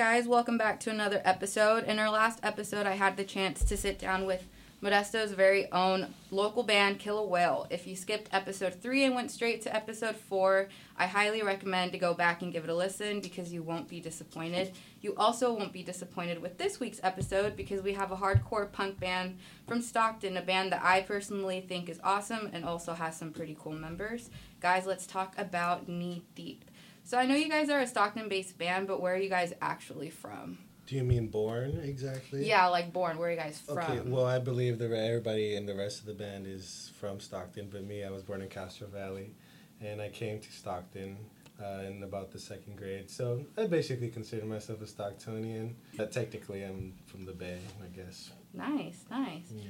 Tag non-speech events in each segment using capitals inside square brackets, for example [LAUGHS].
Guys, welcome back to another episode. In our last episode, I had the chance to sit down with Modesto's very own local band, Kill a Whale. If you skipped episode 3 and went straight to episode 4, I highly recommend to go back and give it a listen because you won't be disappointed. You also won't be disappointed with this week's episode because we have a hardcore punk band from Stockton, a band that I personally think is awesome and also has some pretty cool members. Guys, let's talk about Knee Deep. So I know you guys are a Stockton-based band, but where are you guys actually from? Do you mean born exactly? Yeah, like born. Where are you guys from? Okay, well, I believe the everybody in the rest of the band is from Stockton, but me, I was born in Castro Valley, and I came to Stockton uh, in about the second grade. So I basically consider myself a Stocktonian. But technically, I'm from the Bay, I guess. Nice, nice. Yes.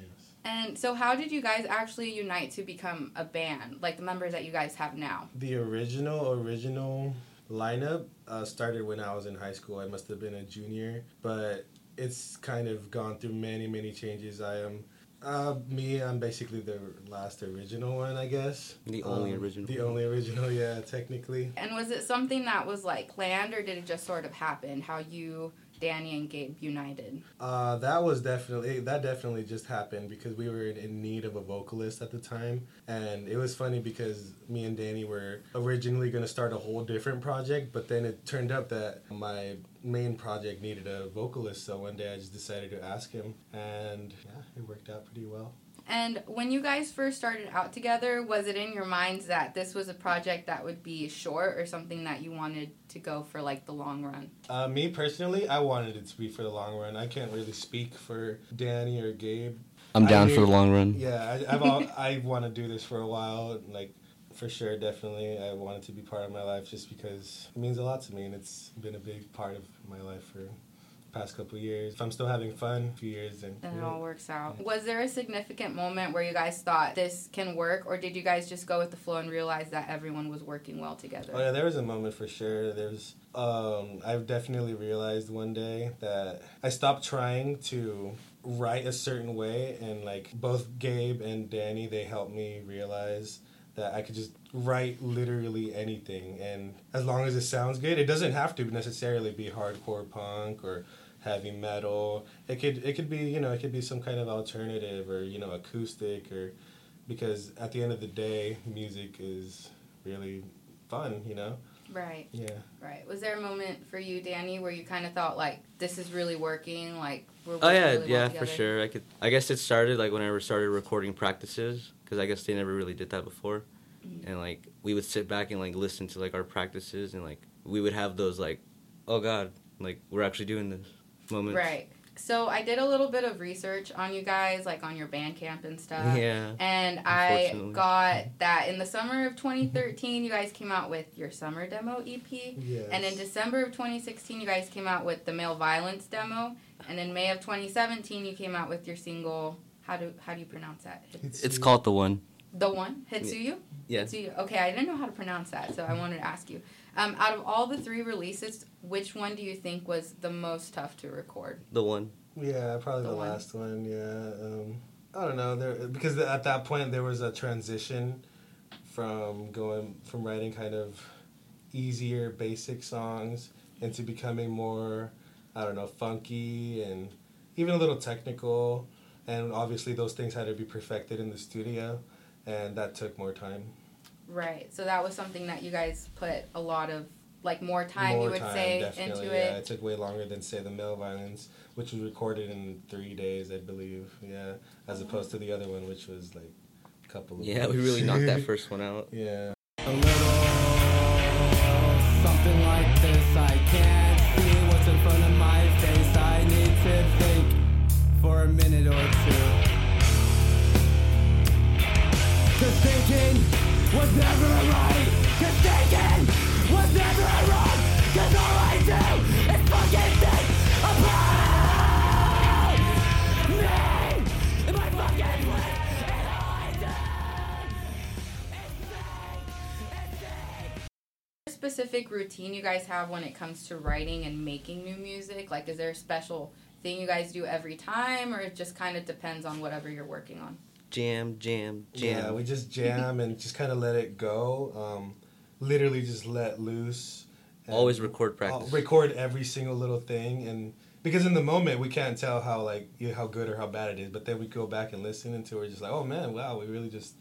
And so, how did you guys actually unite to become a band, like the members that you guys have now? The original, original lineup uh, started when I was in high school. I must have been a junior, but it's kind of gone through many, many changes. I am. Uh, me, I'm basically the last original one, I guess. The only Um, original. The only original, yeah, technically. And was it something that was like planned, or did it just sort of happen? How you, Danny, and Gabe united? Uh, that was definitely that definitely just happened because we were in, need of a vocalist at the time, and it was funny because me and Danny were originally going to start a whole different project, but then it turned out that my main project needed a vocalist, so one day I just decided to ask him, and yeah, it worked out pretty well. And when you guys first started out together, was it in your minds that this was a project that would be short or something that you wanted to go for like the long run? Uh, me personally, I wanted it to be for the long run. I can't really speak for Danny or Gabe. I'm down mean- for the long run. Yeah, I, I've all, [LAUGHS] I want to do this for a while. Like, for sure, definitely, I want it to be part of my life just because it means a lot to me, and it's been a big part of my life for the past couple of years. If I'm still having fun, a few years, then And it all works out. Was there a significant moment where you guys thought this can work, or did you guys just go with the flow and realize that everyone was working well together? Oh yeah, there was a moment for sure. There's um I've definitely realized one day that I stopped trying to write a certain way and like both Gabe and Danny they helped me realize that I could just write literally anything and as long as it sounds good, it doesn't have to necessarily be hardcore punk or heavy metal. It could it could be, you know, it could be some kind of alternative or, you know, acoustic or because at the end of the day, music is really fun, you know? Right, Yeah. right. Was there a moment for you, Danny, where you kind of thought like this is really working? Like we're Oh yeah, really yeah, well for sure. I could. I guess it started like whenever I started recording practices because I guess they never really did that before, Mhm. and like we would sit back and like listen to like our practices and like we would have those like, oh god, like we're actually doing this moments. Right. So I did a little bit of research on you guys, like on your Bandcamp and stuff. Yeah. And I got that in the summer of 2013, you guys came out with your summer demo EP. Yes. And in December of 2016, you guys came out with the male violence demo. And in May of 2017, you came out with your single. How do how do you pronounce that? It's called the one. The one Hitsuyu. Yeah. Hitsuyu. Okay, I didn't know how to pronounce that, so I wanted to ask you. Um, out of all the three releases, which one do you think was the most tough to record? The one. Yeah, probably The the, one. last one. Yeah. Um, I don't know. There because at that point there was a transition from going from writing kind of easier basic songs into becoming more I don't know funky and even a little technical and obviously those things had to be perfected in the studio and that took more time. Right. So that was something that you guys put a lot of like more time More you would time, say definitely, into yeah. it. It took way longer than say the male violence, which was recorded in three days, I believe. Yeah, as oh. opposed to the other one, which was like a couple of. Yeah, we really knocked that [LAUGHS] first one out. yeah. A little something like this. I can't see what's in front of my face. I need to think for a minute or two. Cause thinking was never right. Cause thinking was never wrong. Cause all I do is fucking think. specific routine you guys have when it comes to writing and making new music? Like, is there a special thing you guys do every time, or it just kind of depends on whatever you're working on? Jam, jam, jam. Yeah, we just jam and just kind of let it go. Um, literally just let loose and Always record practice. record every single little thing, and because in the moment we can't tell how like how good or how bad it is, but then we go back and listen into it, we're just like, oh man, wow, we really just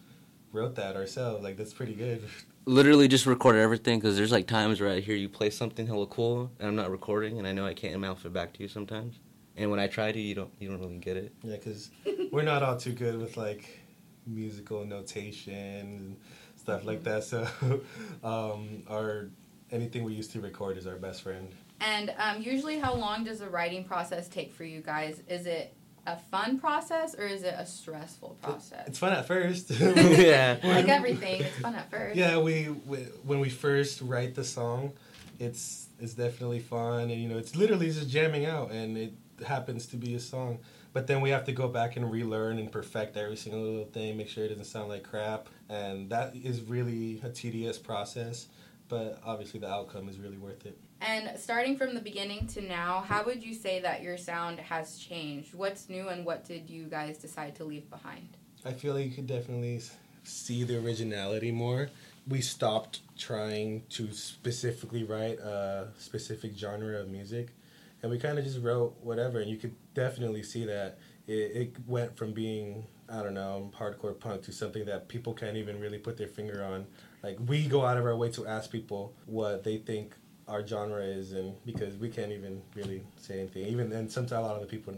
wrote that ourselves. Like that's pretty good. [LAUGHS] Literally just record everything because there's like times where I hear you play something hella cool and I'm not recording and I know I can't mouth it back to you sometimes. And when I try to, you don't you don't really get it. Yeah, because we're not all too good with like musical notation and stuff like that. So [LAUGHS] um, our anything we used to record is our best friend. And um, usually, how long does the writing process take for you guys? Is it a fun process or is it a stressful process? It's fun at first. [LAUGHS] [LAUGHS] yeah. like everything, it's fun at first. Yeah, we, we when we first write the song, it's it's definitely fun, and you know, it's literally just jamming out, and it happens to be a song. But then we have to go back and relearn and perfect every single little thing, make sure it doesn't sound like crap, and that is really a tedious process. But obviously, the outcome is really worth it. And starting from the beginning to now, how would you say that your sound has changed? What's new and what did you guys decide to leave behind? I feel like you could definitely see the originality more. We stopped trying to specifically write a specific genre of music, and we kind of just wrote whatever. And you could definitely see that it, it went from being I don't know hardcore punk to something that people can't even really put their finger on. Like we go out of our way to ask people what they think our genre is, and because we can't even really say anything. Even then, sometimes a lot of the people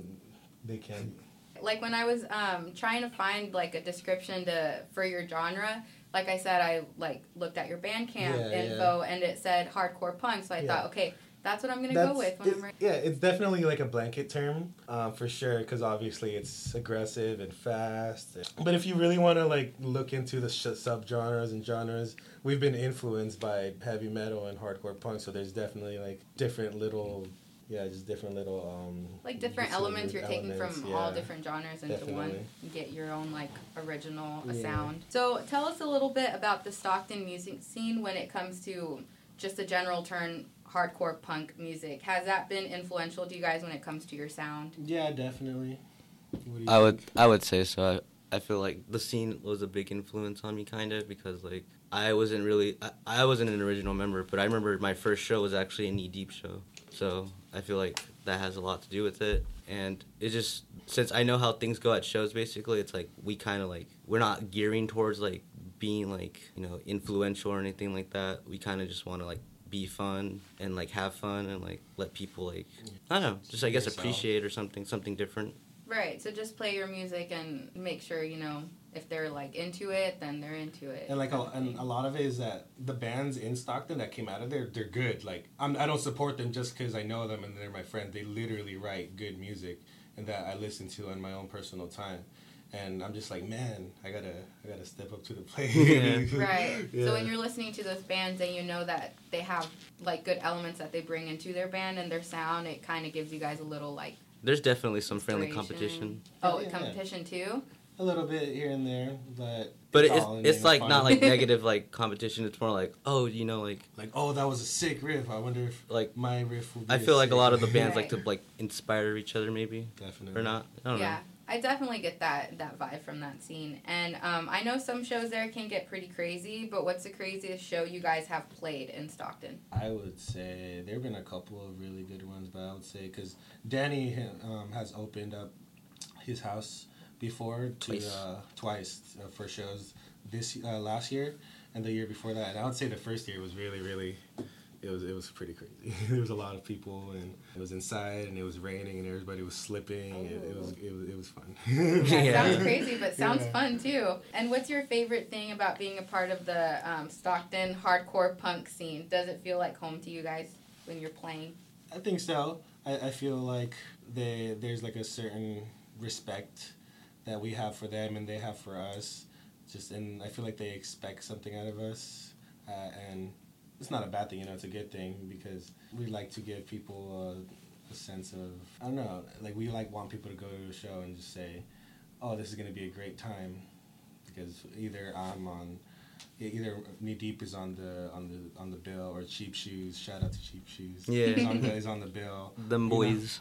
they can't. Like when I was um, trying to find like a description to for your genre, like I said, I like looked at your Bandcamp Yeah, info and it said hardcore punk. So I Yeah. thought, okay, that's what I'm gonna go with when I'm writing. yeah, it's definitely like a blanket term uh, for sure because obviously it's aggressive and fast. But if you really want to like look into the sh- subgenres and genres, we've been influenced by heavy metal and hardcore punk. So there's definitely like different little, yeah, just different little um Like different elements you're taking elements, from all different genres into one. definitely. You get your own like original Yeah. sound. So tell us a little bit about the Stockton music scene when it comes to just a general term hardcore punk music. Has that been influential to you guys when it comes to your sound? Yeah, definitely. What do you I would think? I would say so. I, I feel like the scene was a big influence on me, kind of, because like I wasn't really I, I wasn't an original member, but I remember my first show was actually a knee deep show, so I feel like that has a lot to do with it. And it just since I know how things go at shows, basically, it's like we kind of like we're not gearing towards like being like you know influential or anything like that. We kind of just want to like be fun and like have fun and like let people like I don't know, just I guess appreciate or something something different. Right. So just play your music and make sure you know if they're like into it, then they're into it. And like, a, and a lot of it is that the bands in Stockton that came out of there, they're good. Like, I'm, I don't support them just because I know them and they're my friend. They literally write good music, and that I listen to on my own personal time. And I'm just like, man, I gotta, I gotta step up to the [LAUGHS] plate. Yeah. Right. Yeah. [LAUGHS] So when you're listening to those bands and you know that they have like good elements that they bring into their band and their sound, it kind of gives you guys a little like There's definitely some friendly competition, oh Yeah, yeah. competition too. a little bit here and there, but but it's it's it's like fun. not like [LAUGHS] negative like competition. It's more like oh you know like like, oh, that was a sick riff. I wonder if like my riff will be. I feel like a lot of the riff. bands like to like inspire each other maybe definitely or not. I don't yeah. know. I definitely get that that vibe from that scene, and um, I know some shows there can get pretty crazy. But what's the craziest show you guys have played in Stockton? I would say there have been a couple of really good ones, but I would say because Danny um, has opened up his house before to Twice. uh, twice uh, for shows this uh, last year and the year before that. And I would say the first year was really really. It was it was pretty crazy. [LAUGHS] there was a lot of people and it was inside and it was raining and everybody was slipping. It, it was it was it was fun. That [LAUGHS] Yeah. sounds crazy, but sounds Yeah. fun too. And what's your favorite thing about being a part of the um, Stockton hardcore punk scene? Does it feel like home to you guys when you're playing? I think so. I, I feel like they there's like a certain respect that we have for them and they have for us. Just and I feel like they expect something out of us, uh, and it's not a bad thing. You know, it's a good thing because we like to give people a, a sense of I don't know. Like we like want people to go to a show and just say, "Oh, this is gonna be a great time," because either I'm on. Either Knee Deep is on the on the on the bill or Cheap Shoes. Shout out to Cheap Shoes Yeah. is on the, is on the bill. [LAUGHS] Them You know, boys.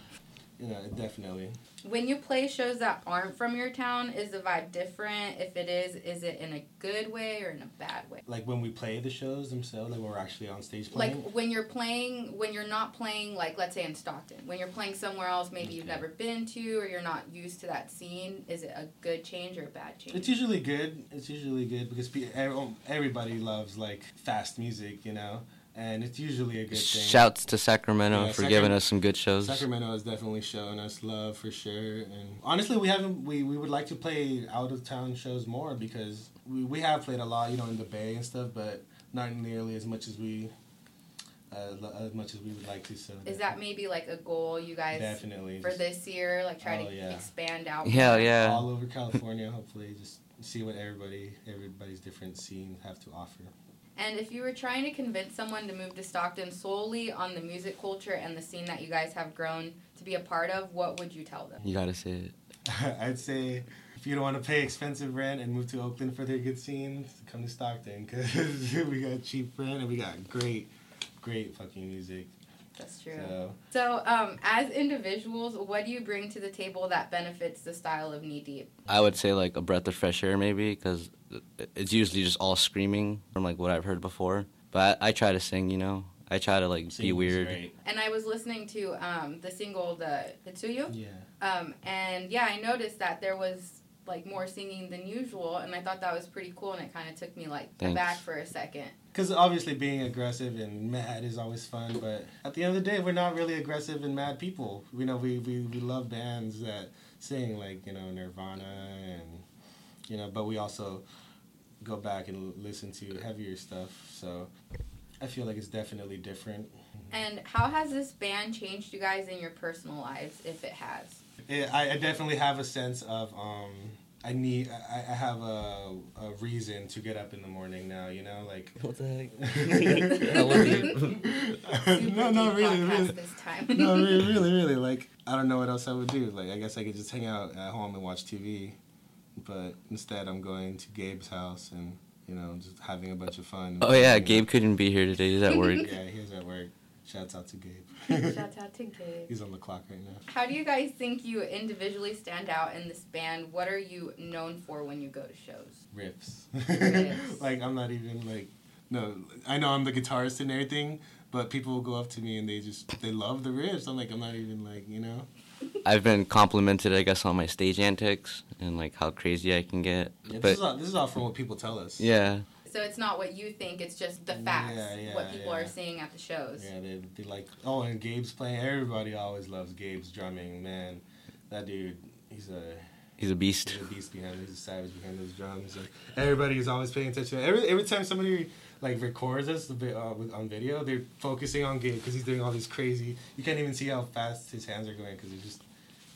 You know, definitely. When you play shows that aren't from your town, is the vibe different? If it is, is it in a good way or in a bad way? Like when we play the shows themselves, like when we're actually on stage playing. Like when you're playing, when you're not playing, like let's say in Stockton, when you're playing somewhere else, maybe you've never been to or you're not used to that scene, is it a good change or a bad change? It's usually good. It's usually good because everybody loves like fast music, you know, and it's usually a good thing. Shouts to Sacramento Yeah, for Sacram- giving us some good shows. Sacramento has definitely shown us love for sure, and honestly, we haven't. We, we would like to play out of town shows more because we, we have played a lot, you know, in the Bay and stuff, but not nearly as much as we uh, as much as we would like to. So Is that maybe like a goal you guys definitely for this year? Like try Oh, to yeah. expand out. Yeah, yeah. all over California? hopefully, just see what everybody everybody's different scenes have to offer. And if you were trying to convince someone to move to Stockton solely on the music culture and the scene that you guys have grown to be a part of, what would you tell them? You gotta say it. [LAUGHS] I'd say if you don't want to pay expensive rent and move to Oakland for their good scenes, come to Stockton because [LAUGHS] we got cheap rent and we got great, great fucking music. That's true. So So, um, as individuals, what do you bring to the table that benefits the style of Knee Deep? I would say like a breath of fresh air maybe because it's usually just all screaming from like what I've heard before. But I, I try to sing, you know. I try to like be weird. great. And I was listening to um, the single, the Hitsuyu, Yeah. um, and yeah, I noticed that there was like more singing than usual, and I thought that was pretty cool, and it kind of took me like Thanks. aback for a second. Because obviously being aggressive and mad is always fun, but at the end of the day, we're not really aggressive and mad people. You know, we, we, we love bands that sing like, you know, Nirvana and, you know, but we also go back and listen to heavier stuff. So I feel like it's definitely different. And how has this band changed you guys in your personal lives, if it has? It, I, I definitely have a sense of, um, I need, I, I have a, a reason to get up in the morning now, you know, like. [LAUGHS] What the heck? [LAUGHS] I love you. No, no, really, really. This time. no, really, [LAUGHS] really, really. Like, I don't know what else I would do. Like, I guess I could just hang out at home and watch TV. But instead, I'm going to Gabe's house and, you know, just having a bunch of fun. Oh yeah, Gabe couldn't be here today. He's at work. Yeah, he's at work. Shouts out to Gabe. Shouts [LAUGHS] out to Gabe. he's on the clock right now. How do you guys think you individually stand out in this band? What are you known for when you go to shows? Riffs. Riffs. [LAUGHS] like, I'm not even, like, no, I know I'm the guitarist and everything, but people will go up to me and they just, they love the riffs. I'm like, I'm not even, like, you know? I've been complimented, I guess, on my stage antics and like how crazy I can get. Yeah, this, But is all, this is all from what people tell us. yeah, So it's not what you think, it's just the facts, Yeah, yeah, what people yeah. are seeing at the shows. Yeah, they they like. Oh, and Gabe's playing. Everybody always loves Gabe's drumming. Man, that dude, he's a he's a beast. he's a beast behind. He's a savage behind those drums. Like everybody is always paying attention. Every every time somebody like records us a bit, uh, with, on video, they're focusing on Gabe because he's doing all these crazy. You can't even see how fast his hands are going because he's just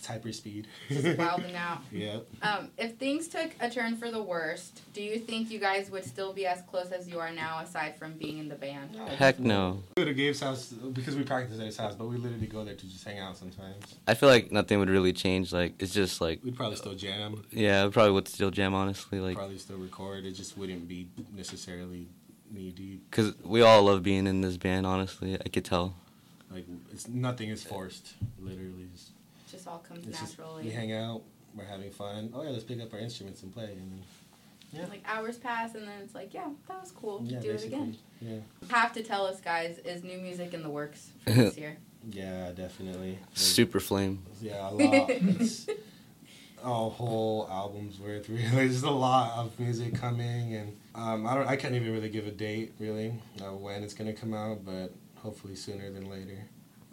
it's hyper speed. Just wilding out. [LAUGHS] yeah. Um, if things took a turn for the worst, do you think you guys would still be as close as you are now, aside from being in the band? Heck no. We go to Gabe's house because we practice at his house, but we literally go there to just hang out sometimes. I feel like nothing would really change. Like it's just like We'd probably still jam. yeah, I probably would still jam honestly. Like probably still record. It just wouldn't be necessarily knee deep. because we all love being in this band. Honestly, I could tell. Like it's nothing is forced. Literally, just, Just all comes it's just naturally. we hang out. We're having fun. Oh yeah, let's pick up our instruments and play. And Yeah. Like hours pass, and then it's like, yeah, that was cool. yeah, do it again. Yeah, Have to tell us, guys, is new music in the works for [LAUGHS] this year? yeah, definitely. Like, Super flame. Yeah, a lot. it's a whole album's worth. [LAUGHS] Really, there's a lot of music coming, and um, I don't. I can't even really give a date really uh, when it's gonna come out, but hopefully sooner than later.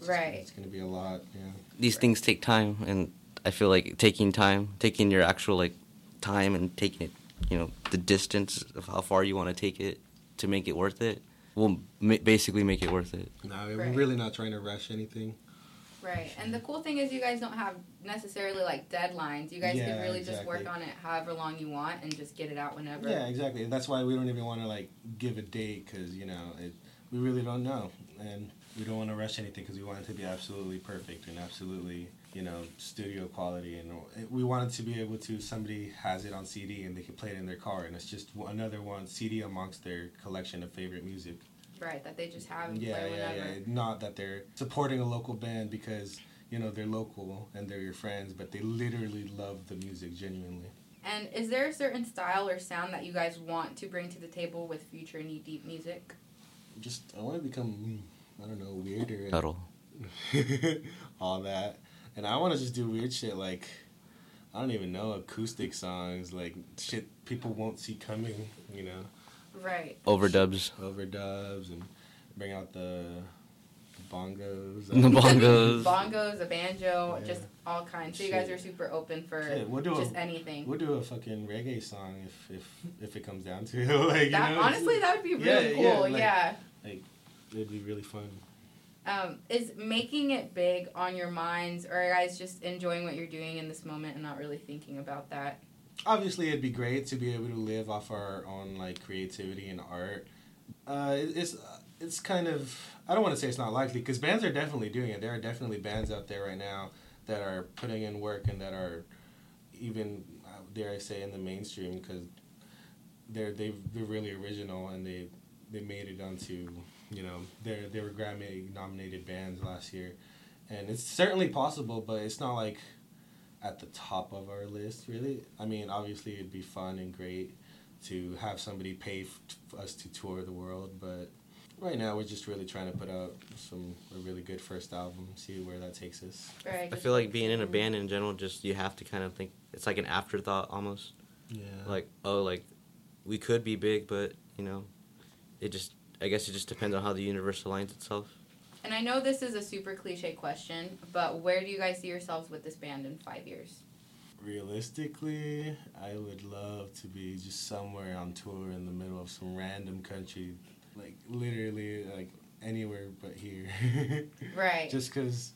It's- Right. It's gonna be a lot. Yeah. These things take time, and I feel like taking time, taking your actual like time, and taking it, you know, the distance of how far you want to take it to make it worth it, will ma- basically make it worth it. No, we're Right. really not trying to rush anything. Right. And the cool thing is, you guys don't have necessarily like deadlines. You guys can Yeah, really just work on it however long you want and just get it out whenever. Yeah, exactly. And that's why we don't even want to like give a date because you know it, we really don't know, and we don't want to rush anything because we want it to be absolutely perfect and absolutely you know studio quality, and eh, we want it to be able to somebody has it on CD and they can play it in their car, and it's just another one CD amongst their collection of favorite music. Right. That they just have and Yeah, play yeah, yeah. Not that they're supporting a local band because you know they're local and they're your friends, but they literally love the music genuinely. And is there a certain style or sound that you guys want to bring to the table with future knee deep music? Just I want to become mm, I don't know weirder and Metal. [LAUGHS] all that, and I want to just do weird shit like I don't even know acoustic songs like shit people won't see coming. You know. Right. Overdubs. overdubs and bring out the, the bongos. The [LAUGHS] bongos. Bongos, a banjo, Yeah. just all kinds. So you guys are super open for Shit, we'll do just a, anything. We'll do a fucking reggae song if if if it comes down to it. [LAUGHS] like, you that know, honestly, that would be Yeah, really yeah, cool. like- yeah. It'd be really fun. Um, is making it big on your minds, or are you guys just enjoying what you're doing in this moment and not really thinking about that? Obviously, it'd be great to be able to live off our own like creativity and art. Uh, it, it's it's kind of I don't want to say it's not likely because bands are definitely doing it. There are definitely bands out there right now that are putting in work and that are even uh, dare I say in the mainstream because they're they they're really original and they they made it onto you know they they were Grammy nominated bands last year, and it's certainly possible, but it's not like at the top of our list really. I mean, obviously it'd be fun and great to have somebody pay f- for us to tour the world, but right now we're just really trying to put out some a really good first album, see where that takes us. Right, I feel like being in a band in general, just you have to kind of think it's like an afterthought almost. Yeah. Like oh, like we could be big, but you know, it just I guess it just depends on how the universe aligns itself. And I know this is a super cliche question, but where do you guys see yourselves with this band in five years? Realistically, I would love to be just somewhere on tour in the middle of some random country, like literally like anywhere but here. [LAUGHS] Right. Just because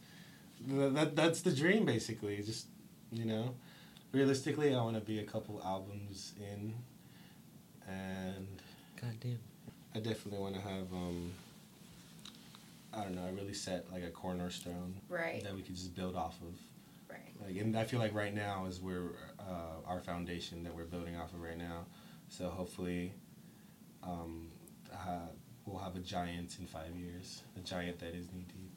th- that that's the dream, basically. Just you know, realistically, I want to be a couple albums in, and God damn. I definitely want to have um. I don't know. I really set like a cornerstone right. that we could just build off of. Right. Like, and I feel like right now is where uh, our foundation that we're building off of right now. So hopefully, um, ha- we'll have a giant in five years. A giant that is knee deep.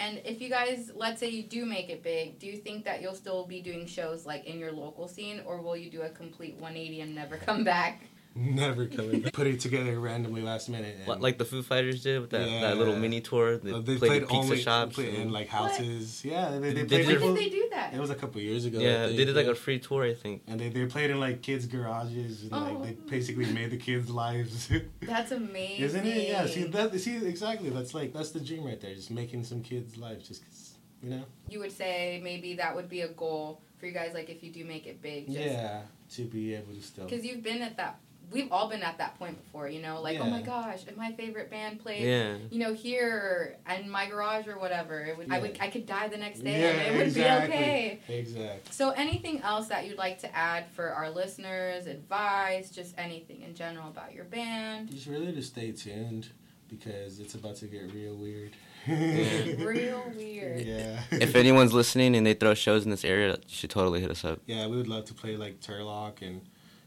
And if you guys, let's say you do make it big, do you think that you'll still be doing shows like in your local scene, or will you do a complete 180 and never [LAUGHS] come back? Never coming. back. Put it together randomly last minute. And, What, like the Foo Fighters did with that, that little mini tour. They, uh, they played, played pizza only shops. played in and- like houses. Yeah, they, they, They played did When did they do that? It was a couple years ago. Yeah, think, they did like a free tour, I think. And they, they played in like kids' garages and like they Oh. basically made the kids' lives. [LAUGHS] That's amazing. Isn't it? Yeah. See that. See exactly. That's like that's the dream right there. Just making some kids' lives. Just 'cause, you know. You would say maybe that would be a goal for you guys, like if you do make it big. Just, yeah. To be able to still. Because you've been at that, we've all been at that point before, you know, like, oh my gosh, if my favorite band played, Yeah. you know, here in my garage or whatever, it would, I would, I could die the next day Yeah, and it would exactly. be okay. Exactly. So, anything else that you'd like to add for our listeners, advice, just anything in general about your band? Just really to stay tuned because it's about to get real weird. [LAUGHS] Real weird. Yeah. if anyone's listening and they throw shows in this area, you should totally hit us up. Yeah, we would love to play like Turlock and,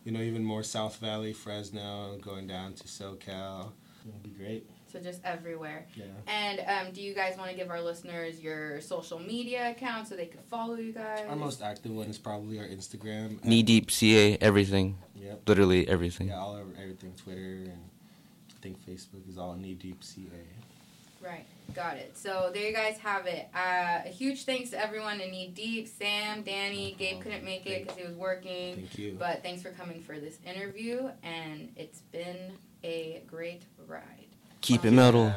you know, even more South Valley, Fresno, going down to SoCal. It'd be great. So, just everywhere. Yeah. And um, do you guys want to give our listeners your social media account so they could follow you guys? Our most active one is probably our Instagram. Knee deep CA, everything. Yep. Literally everything. Yeah, all over everything. Twitter and I think Facebook is all knee deep CA. Right, got it. So there you guys have it. Uh, a huge thanks to everyone in Knee Deep, Sam, Danny, Gabe couldn't make it because he was working. Thank you. But thanks for coming for this interview, and it's been a great ride. Keep it metal.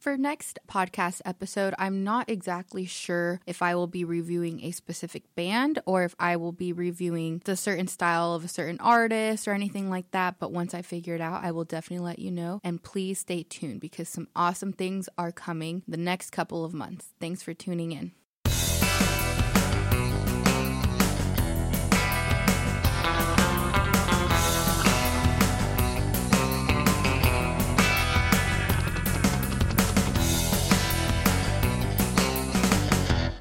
For next podcast episode, I'm not exactly sure if I will be reviewing a specific band or if I will be reviewing the certain style of a certain artist or anything like that. But once I figure it out, I will definitely let you know. And please stay tuned because some awesome things are coming the next couple of months. Thanks for tuning in.